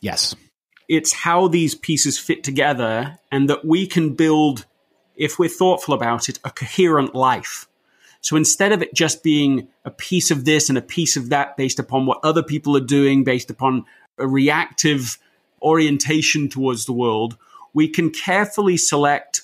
Yes. It's how these pieces fit together and that we can build, if we're thoughtful about it, a coherent life. So instead of it just being a piece of this and a piece of that based upon what other people are doing, based upon a reactive orientation towards the world, we can carefully select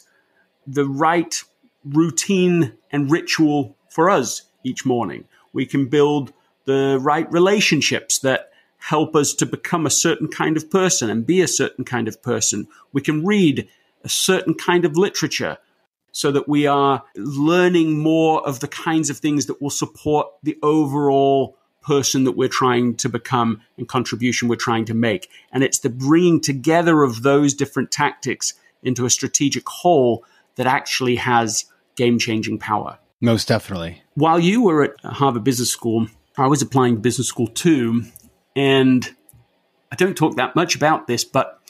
the right routine and ritual for us each morning. We can build the right relationships that help us to become a certain kind of person and be a certain kind of person. We can read a certain kind of literature so that we are learning more of the kinds of things that will support the overall person that we're trying to become and contribution we're trying to make. And it's the bringing together of those different tactics into a strategic whole that actually has game changing power. Most definitely. While you were at Harvard Business School, I was applying to business school too. And I don't talk that much about this, but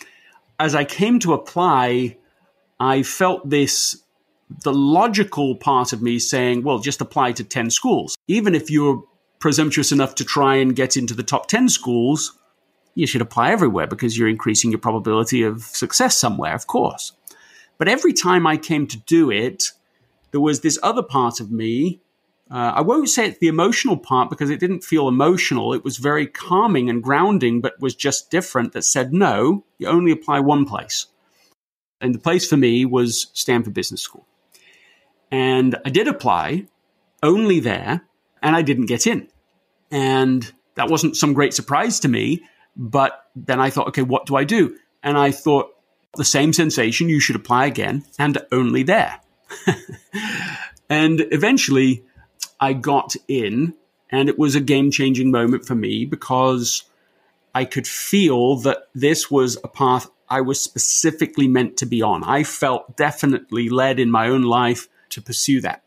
as I came to apply, I felt this the logical part of me saying, well, just apply to 10 schools. Even if you're presumptuous enough to try and get into the top 10 schools, you should apply everywhere because you're increasing your probability of success somewhere, of course. But every time I came to do it, there was this other part of me. Uh, I won't say it's the emotional part because it didn't feel emotional. It was very calming and grounding, but was just different that said, no, you only apply one place. And the place for me was Stanford Business School. And I did apply only there, and I didn't get in. And that wasn't some great surprise to me. But then I thought, okay, what do I do? And I thought, the same sensation, you should apply again, and only there. (laughs) and eventually, I got in, and it was a game changing moment for me because I could feel that this was a path I was specifically meant to be on. I felt definitely led in my own life to pursue that.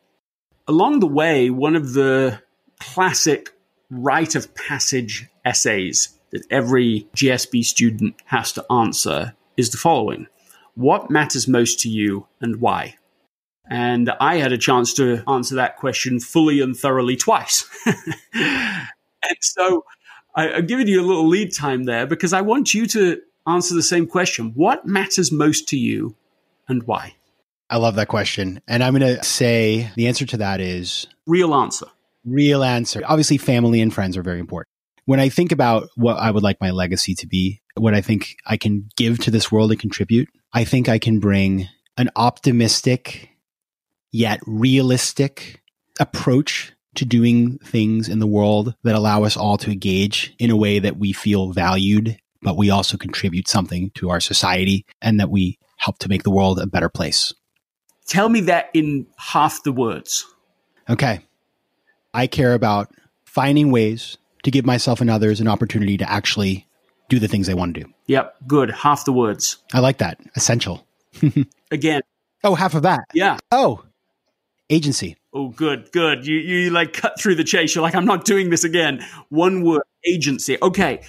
Along the way, one of the classic rite of passage essays that every GSB student has to answer is the following What matters most to you and why? And I had a chance to answer that question fully and thoroughly twice. and (laughs) so I, I've given you a little lead time there because I want you to answer the same question. What matters most to you and why? I love that question. And I'm going to say the answer to that is real answer. Real answer. Obviously, family and friends are very important. When I think about what I would like my legacy to be, what I think I can give to this world and contribute, I think I can bring an optimistic yet realistic approach to doing things in the world that allow us all to engage in a way that we feel valued, but we also contribute something to our society and that we help to make the world a better place. Tell me that in half the words. Okay. I care about finding ways to give myself and others an opportunity to actually do the things they want to do. Yep. Good. Half the words. I like that. Essential. (laughs) Again. Oh, half of that. Yeah. Oh, agency. Oh, good, good. You, you like cut through the chase. You're like, I'm not doing this again. One word, agency. Okay.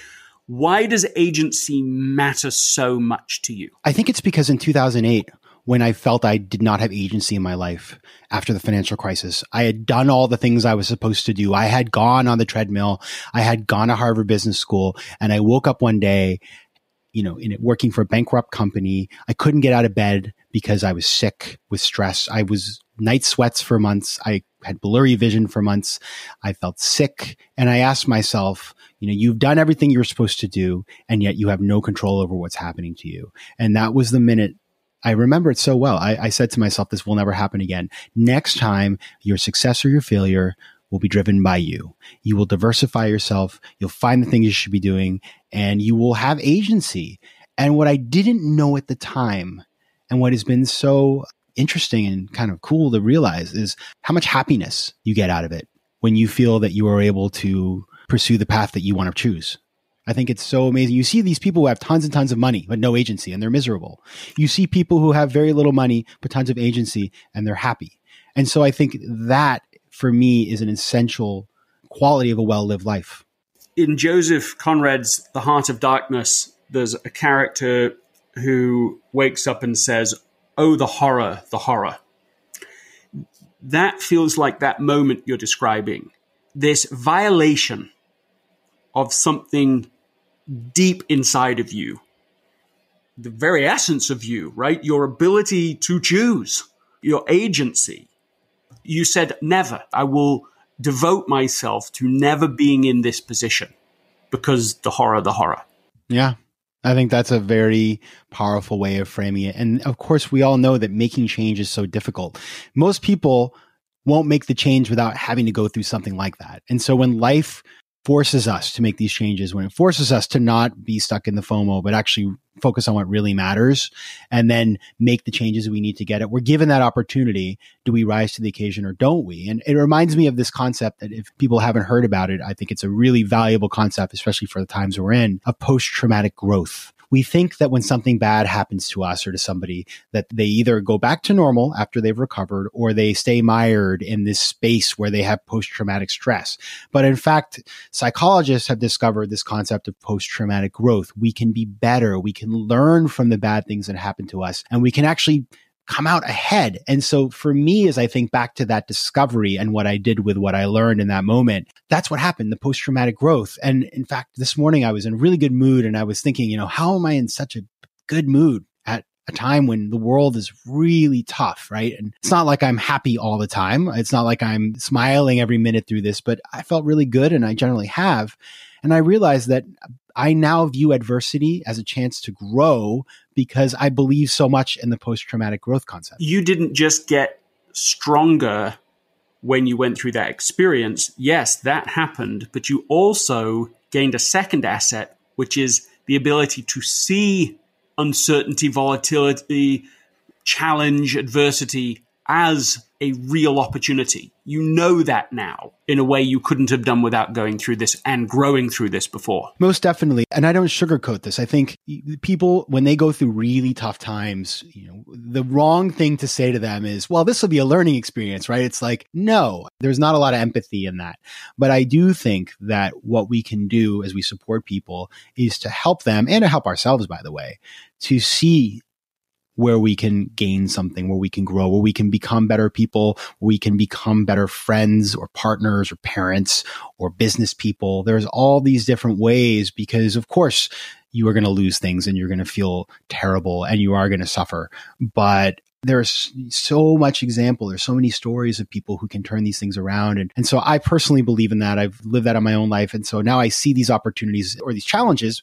Why does agency matter so much to you? I think it's because in 2008, when I felt I did not have agency in my life after the financial crisis. I had done all the things I was supposed to do. I had gone on the treadmill. I had gone to Harvard Business School and I woke up one day, you know, in it, working for a bankrupt company. I couldn't get out of bed because I was sick with stress. I was night sweats for months. I had blurry vision for months. I felt sick and I asked myself, you know, you've done everything you're supposed to do and yet you have no control over what's happening to you. And that was the minute I remember it so well. I, I said to myself, this will never happen again. Next time, your success or your failure will be driven by you. You will diversify yourself. You'll find the things you should be doing and you will have agency. And what I didn't know at the time and what has been so interesting and kind of cool to realize is how much happiness you get out of it when you feel that you are able to pursue the path that you want to choose. I think it's so amazing. You see these people who have tons and tons of money, but no agency, and they're miserable. You see people who have very little money, but tons of agency, and they're happy. And so I think that for me is an essential quality of a well lived life. In Joseph Conrad's The Heart of Darkness, there's a character who wakes up and says, Oh, the horror, the horror. That feels like that moment you're describing. This violation of something deep inside of you the very essence of you, right? Your ability to choose, your agency. You said, never. I will devote myself to never being in this position because the horror, the horror. Yeah. I think that's a very powerful way of framing it. And of course, we all know that making change is so difficult. Most people won't make the change without having to go through something like that. And so when life forces us to make these changes, when it forces us to not be stuck in the FOMO, but actually focus on what really matters and then make the changes we need to get it. We're given that opportunity. Do we rise to the occasion or don't we? And it reminds me of this concept that if people haven't heard about it, I think it's a really valuable concept, especially for the times we're in, of post traumatic growth we think that when something bad happens to us or to somebody, that they either go back to normal after they've recovered or they stay mired in this space where they have post traumatic stress. But in fact, psychologists have discovered this concept of post traumatic growth. We can be better. We can learn from the bad things that happen to us and we can actually come out ahead. And so for me, as I think back to that discovery and what I did with what I learned in that moment, that's what happened, the post traumatic growth. And in fact, this morning I was in a really good mood and I was thinking, you know, how am I in such a good mood at a time when the world is really tough, right? And it's not like I'm happy all the time. It's not like I'm smiling every minute through this, but I felt really good and I generally have. And I realized that I now view adversity as a chance to grow because I believe so much in the post traumatic growth concept. You didn't just get stronger when you went through that experience. Yes, that happened, but you also gained a second asset, which is the ability to see uncertainty, volatility, challenge, adversity as a real opportunity. You know that now in a way you couldn't have done without going through this and growing through this before. Most definitely. And I don't sugarcoat this. I think people, when they go through really tough times, you know, the wrong thing to say to them is, well, this will be a learning experience, right? It's like, no, there's not a lot of empathy in that. But I do think that what we can do as we support people is to help them and to help ourselves, by the way, to see where we can gain something, where we can grow, where we can become better people, we can become better friends or partners or parents or business people. There's all these different ways because of course you are going to lose things and you're going to feel terrible and you are going to suffer. But there's so much example. There's so many stories of people who can turn these things around. And, and so I personally believe in that. I've lived that in my own life. And so now I see these opportunities or these challenges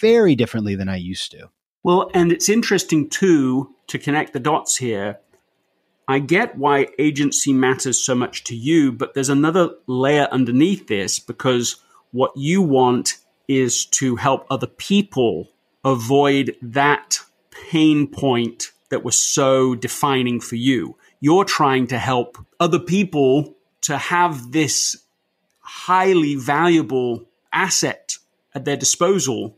very differently than I used to. Well, and it's interesting too to connect the dots here. I get why agency matters so much to you, but there's another layer underneath this because what you want is to help other people avoid that pain point that was so defining for you. You're trying to help other people to have this highly valuable asset at their disposal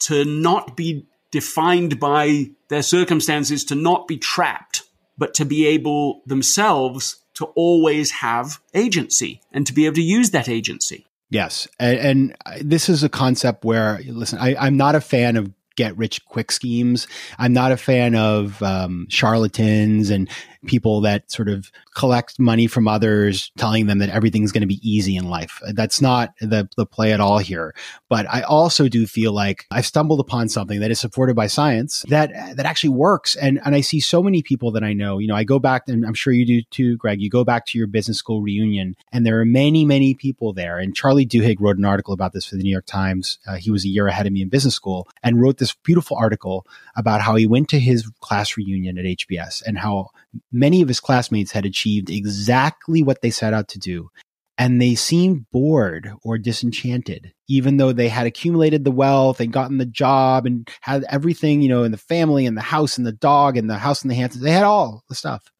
to not be defined by their circumstances to not be trapped, but to be able themselves to always have agency and to be able to use that agency. Yes. And, and this is a concept where, listen, I, I'm not a fan of get rich quick schemes. I'm not a fan of um, charlatans and people that sort of collect money from others, telling them that everything's going to be easy in life. That's not the, the play at all here. But I also do feel like I've stumbled upon something that is supported by science that that actually works. And and I see so many people that I know. You know, I go back, and I'm sure you do too, Greg. You go back to your business school reunion, and there are many, many people there. And Charlie Duhigg wrote an article about this for the New York Times. Uh, he was a year ahead of me in business school, and wrote this beautiful article about how he went to his class reunion at HBS and how many of his classmates had achieved exactly what they set out to do. And they seemed bored or disenchanted, even though they had accumulated the wealth and gotten the job and had everything, you know, in the family and the house and the dog and the house and the Hamptons. They had all the stuff.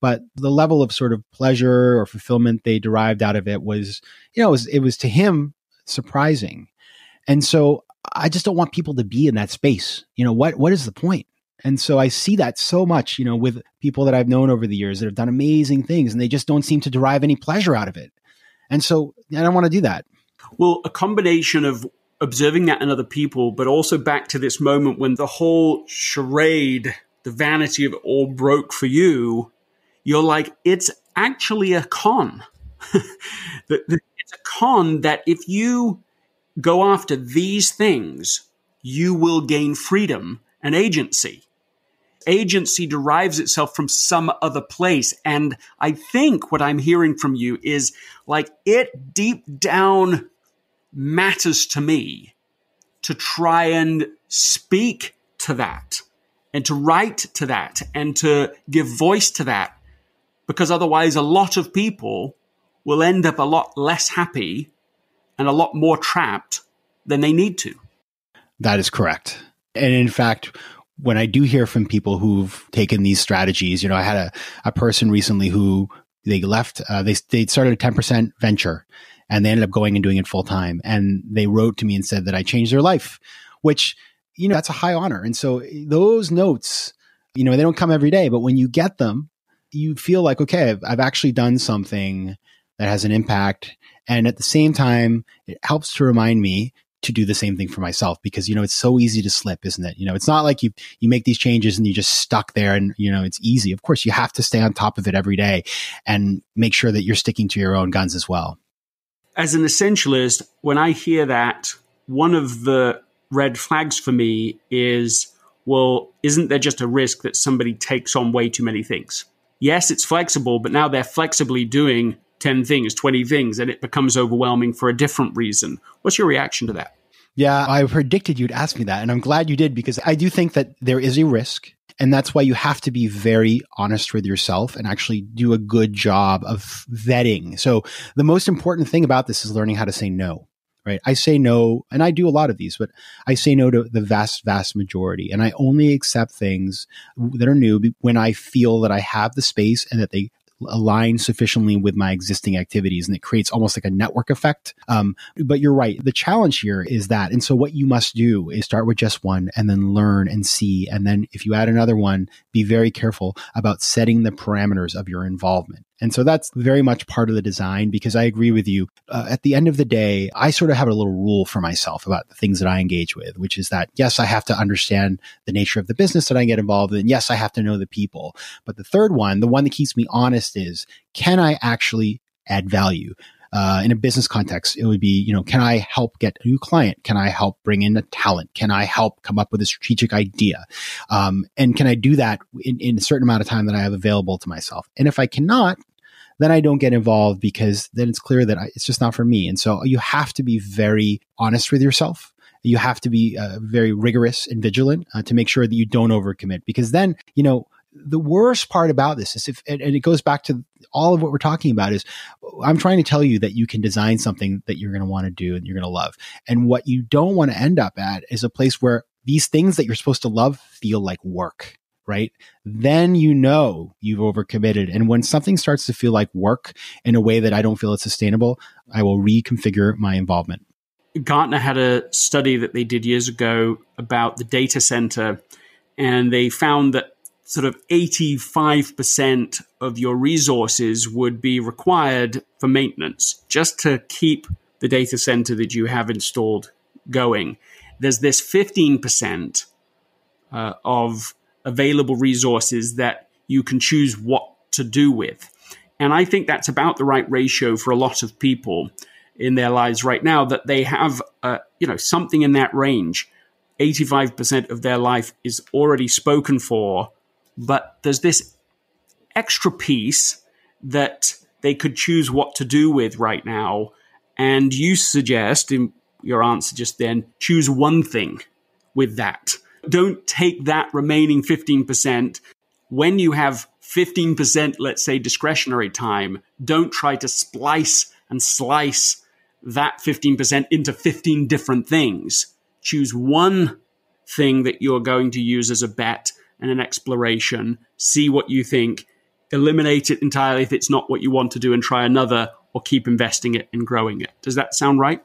But the level of sort of pleasure or fulfillment they derived out of it was, you know, it was, it was to him surprising. And so I just don't want people to be in that space. You know, what, what is the point? And so I see that so much, you know, with people that I've known over the years that have done amazing things and they just don't seem to derive any pleasure out of it. And so I don't want to do that. Well, a combination of observing that in other people, but also back to this moment when the whole charade, the vanity of it all broke for you, you're like, it's actually a con. (laughs) it's a con that if you go after these things, you will gain freedom and agency. Agency derives itself from some other place. And I think what I'm hearing from you is like it deep down matters to me to try and speak to that and to write to that and to give voice to that. Because otherwise, a lot of people will end up a lot less happy and a lot more trapped than they need to. That is correct. And in fact, when I do hear from people who've taken these strategies, you know, I had a, a person recently who they left, uh, they, they started a 10% venture and they ended up going and doing it full time. And they wrote to me and said that I changed their life, which, you know, that's a high honor. And so those notes, you know, they don't come every day, but when you get them, you feel like, okay, I've, I've actually done something that has an impact. And at the same time, it helps to remind me to do the same thing for myself because you know it's so easy to slip isn't it you know it's not like you you make these changes and you just stuck there and you know it's easy of course you have to stay on top of it every day and make sure that you're sticking to your own guns as well as an essentialist, when I hear that, one of the red flags for me is well, isn't there just a risk that somebody takes on way too many things? Yes, it's flexible, but now they're flexibly doing 10 things, 20 things, and it becomes overwhelming for a different reason. What's your reaction to that? Yeah, I predicted you'd ask me that, and I'm glad you did because I do think that there is a risk and that's why you have to be very honest with yourself and actually do a good job of vetting. So the most important thing about this is learning how to say no. Right. I say no, and I do a lot of these, but I say no to the vast, vast majority. And I only accept things that are new when I feel that I have the space and that they align sufficiently with my existing activities and it creates almost like a network effect. Um, but you're right. The challenge here is that. And so what you must do is start with just one and then learn and see. And then if you add another one, be very careful about setting the parameters of your involvement. And so that's very much part of the design because I agree with you. Uh, at the end of the day, I sort of have a little rule for myself about the things that I engage with, which is that yes, I have to understand the nature of the business that I get involved in. Yes, I have to know the people. But the third one, the one that keeps me honest is can I actually add value? Uh, in a business context, it would be, you know, can I help get a new client? Can I help bring in a talent? Can I help come up with a strategic idea? Um, and can I do that in, in a certain amount of time that I have available to myself? And if I cannot, then I don't get involved because then it's clear that I, it's just not for me. And so you have to be very honest with yourself. You have to be uh, very rigorous and vigilant uh, to make sure that you don't overcommit because then, you know, the worst part about this is if, and, and it goes back to all of what we're talking about is I'm trying to tell you that you can design something that you're going to want to do and you're going to love. And what you don't want to end up at is a place where these things that you're supposed to love feel like work right? Then you know you've overcommitted. And when something starts to feel like work in a way that I don't feel it's sustainable, I will reconfigure my involvement. Gartner had a study that they did years ago about the data center, and they found that sort of 85% of your resources would be required for maintenance just to keep the data center that you have installed going. There's this 15% uh, of available resources that you can choose what to do with. And I think that's about the right ratio for a lot of people in their lives right now that they have, uh, you know, something in that range. 85% of their life is already spoken for but there's this extra piece that they could choose what to do with right now. And you suggest in your answer just then, choose one thing with that. Don't take that remaining 15%. When you have 15%, let's say, discretionary time, don't try to splice and slice that 15% into 15 different things. Choose one thing that you're going to use as a bet and an exploration, see what you think, eliminate it entirely if it's not what you want to do, and try another, or keep investing it and growing it. Does that sound right?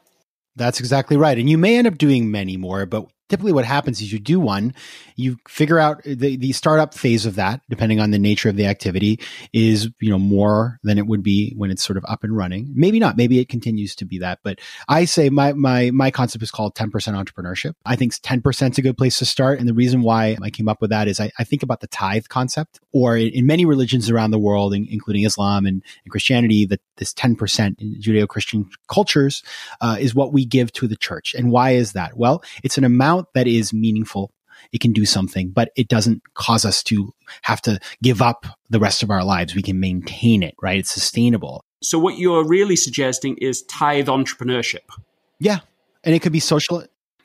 That's exactly right. And you may end up doing many more, but typically what happens is you do one, you figure out the, the startup phase of that, depending on the nature of the activity, is you know more than it would be when it's sort of up and running. Maybe not. Maybe it continues to be that. But I say my my my concept is called 10% entrepreneurship. I think 10% is a good place to start. And the reason why I came up with that is I, I think about the tithe concept, or in, in many religions around the world, in, including Islam and, and Christianity, that this 10% in Judeo-Christian cultures uh, is what we give to the church. And why is that? Well, it's an amount that is meaningful it can do something, but it doesn't cause us to have to give up the rest of our lives. We can maintain it, right? It's sustainable. So what you're really suggesting is tithe entrepreneurship. Yeah. And it could be social.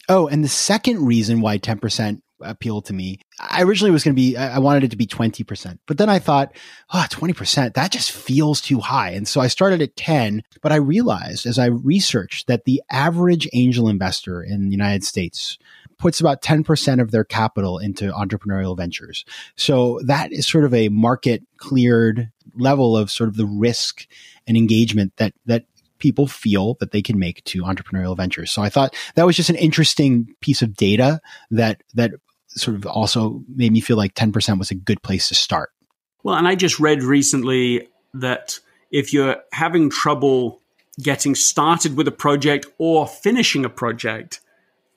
Oh, and the second reason why 10% appealed to me, I originally was going to be, I wanted it to be 20%, but then I thought, oh, 20%, that just feels too high. And so I started at 10, but I realized as I researched that the average angel investor in the United States puts about 10% of their capital into entrepreneurial ventures. So that is sort of a market cleared level of sort of the risk and engagement that, that people feel that they can make to entrepreneurial ventures. So I thought that was just an interesting piece of data that, that sort of also made me feel like 10% was a good place to start. Well, and I just read recently that if you're having trouble getting started with a project or finishing a project,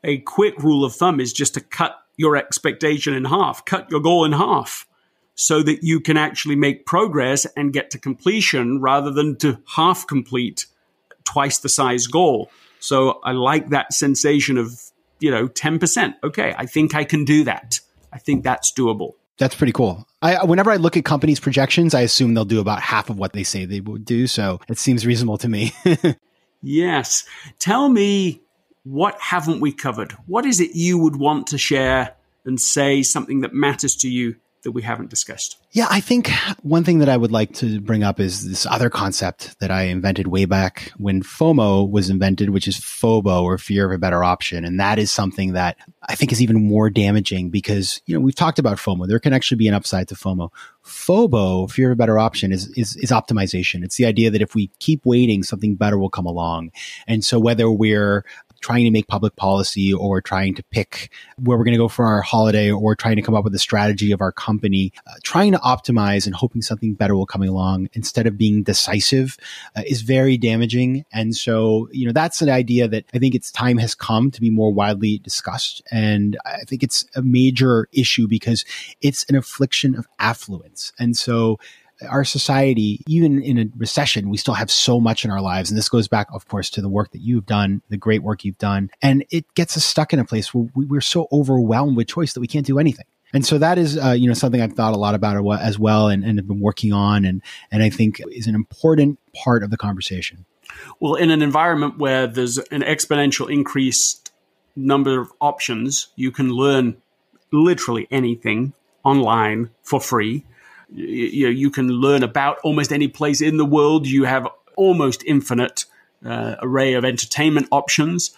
a quick rule of thumb is just to cut your expectation in half, cut your goal in half so that you can actually make progress and get to completion rather than to half complete twice the size goal. So I like that sensation of, you know, 10%. Okay, I think I can do that. I think that's doable. That's pretty cool. I, whenever I look at companies' projections, I assume they'll do about half of what they say they would do. So it seems reasonable to me. (laughs) yes. Tell me what haven't we covered? What is it you would want to share and say something that matters to you that we haven't discussed? Yeah, I think one thing that I would like to bring up is this other concept that I invented way back when FOMO was invented, which is FOBO or fear of a better option. And that is something that I think is even more damaging because, you know, we've talked about FOMO. There can actually be an upside to FOMO. FOBO, fear of a better option, is, is, is optimization. It's the idea that if we keep waiting, something better will come along. And so whether we're trying to make public policy or trying to pick where we're going to go for our holiday or trying to come up with a strategy of our company, uh, trying to optimize and hoping something better will come along instead of being decisive uh, is very damaging. And so, you know, that's an idea that I think its time has come to be more widely discussed. And I think it's a major issue because it's an affliction of affluence. And so our society, even in a recession, we still have so much in our lives. And this goes back, of course, to the work that you've done, the great work you've done. And it gets us stuck in a place where we're so overwhelmed with choice that we can't do anything. And so that is, uh, you know, something I've thought a lot about as well and, and have been working on. And, and I think is an important part of the conversation. Well, in an environment where there's an exponential increased number of options, you can learn literally anything online for free you, know, you can learn about almost any place in the world. You have almost infinite uh, array of entertainment options.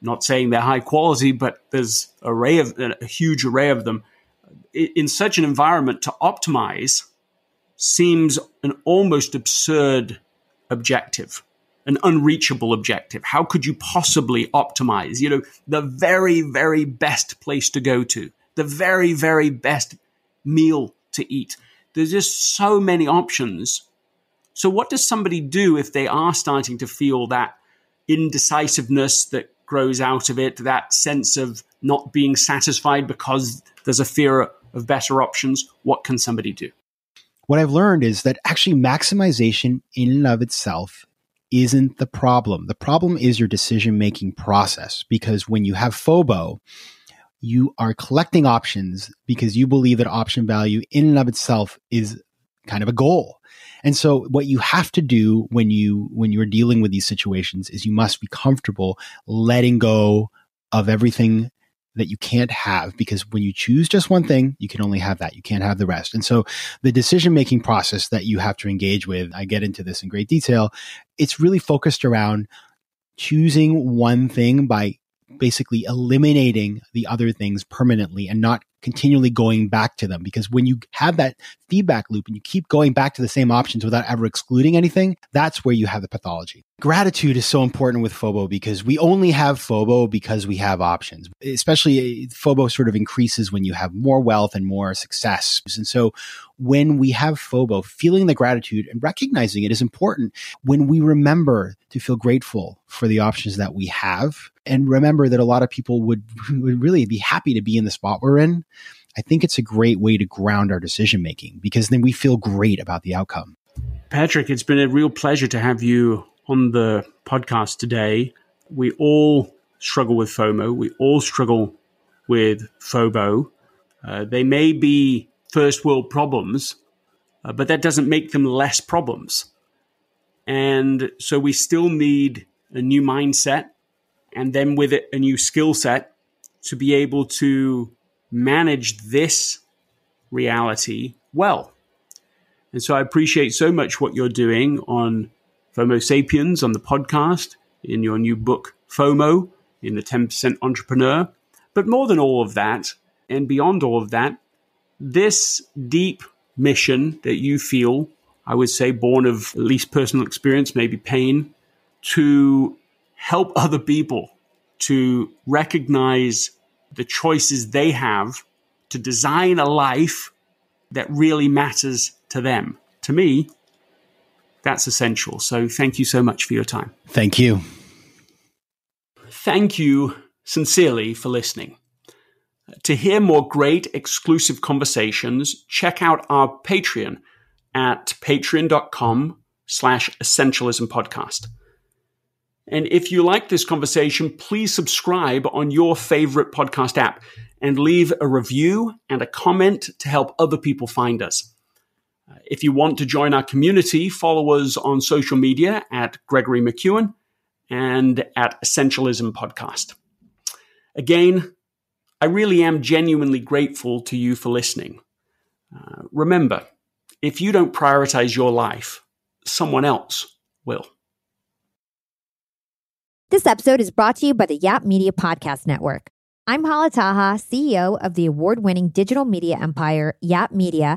Not saying they're high quality, but there's array of a huge array of them. In such an environment, to optimize seems an almost absurd objective, an unreachable objective. How could you possibly optimize? You know, the very, very best place to go to, the very, very best meal to eat, there's just so many options. So, what does somebody do if they are starting to feel that indecisiveness that grows out of it, that sense of not being satisfied because there's a fear of better options? What can somebody do? What I've learned is that actually maximization in and of itself isn't the problem. The problem is your decision making process because when you have FOBO, you are collecting options because you believe that option value in and of itself is kind of a goal. And so what you have to do when you when you're dealing with these situations is you must be comfortable letting go of everything that you can't have because when you choose just one thing, you can only have that. You can't have the rest. And so the decision making process that you have to engage with, I get into this in great detail. It's really focused around choosing one thing by basically eliminating the other things permanently and not continually going back to them. Because when you have that feedback loop and you keep going back to the same options without ever excluding anything that's where you have the pathology gratitude is so important with FOBO because we only have FOBO because we have options. Especially eh, FOBO sort of increases when you have more wealth and more success. And so when we have FOBO, feeling the gratitude and recognizing it is important when we remember to feel grateful for the options that we have and remember that a lot of people would, (laughs) would really be happy to be in the spot we're in. I think it's a great way to ground our decision making because then we feel great about the outcome. Patrick, it's been a real pleasure to have you on the podcast today. We all struggle with FOMO. We all struggle with FOBO. Uh, they may be first world problems, uh, but that doesn't make them less problems. And so we still need a new mindset and then with it, a new skill set to be able to manage this reality well. And so I appreciate so much what you're doing on FOMO Sapiens on the podcast, in your new book, FOMO, in the 10% Entrepreneur. But more than all of that, and beyond all of that, this deep mission that you feel, I would say, born of at least personal experience, maybe pain, to help other people to recognize the choices they have to design a life that really matters to them. To me, that's essential. So thank you so much for your time. Thank you. Thank you sincerely for listening. To hear more great exclusive conversations, check out our Patreon at patreon.com slash essentialism podcast. And if you like this conversation, please subscribe on your favorite podcast app and leave a review and a comment to help other people find us. If you want to join our community, follow us on social media at Gregory McKeown and at Essentialism Podcast. Again, I really am genuinely grateful to you for listening. Uh, remember, if you don't prioritize your life, someone else will. This episode is brought to you by the Yap Media Podcast Network. I'm Hala Taha, CEO of the award winning digital media empire, Yap Media,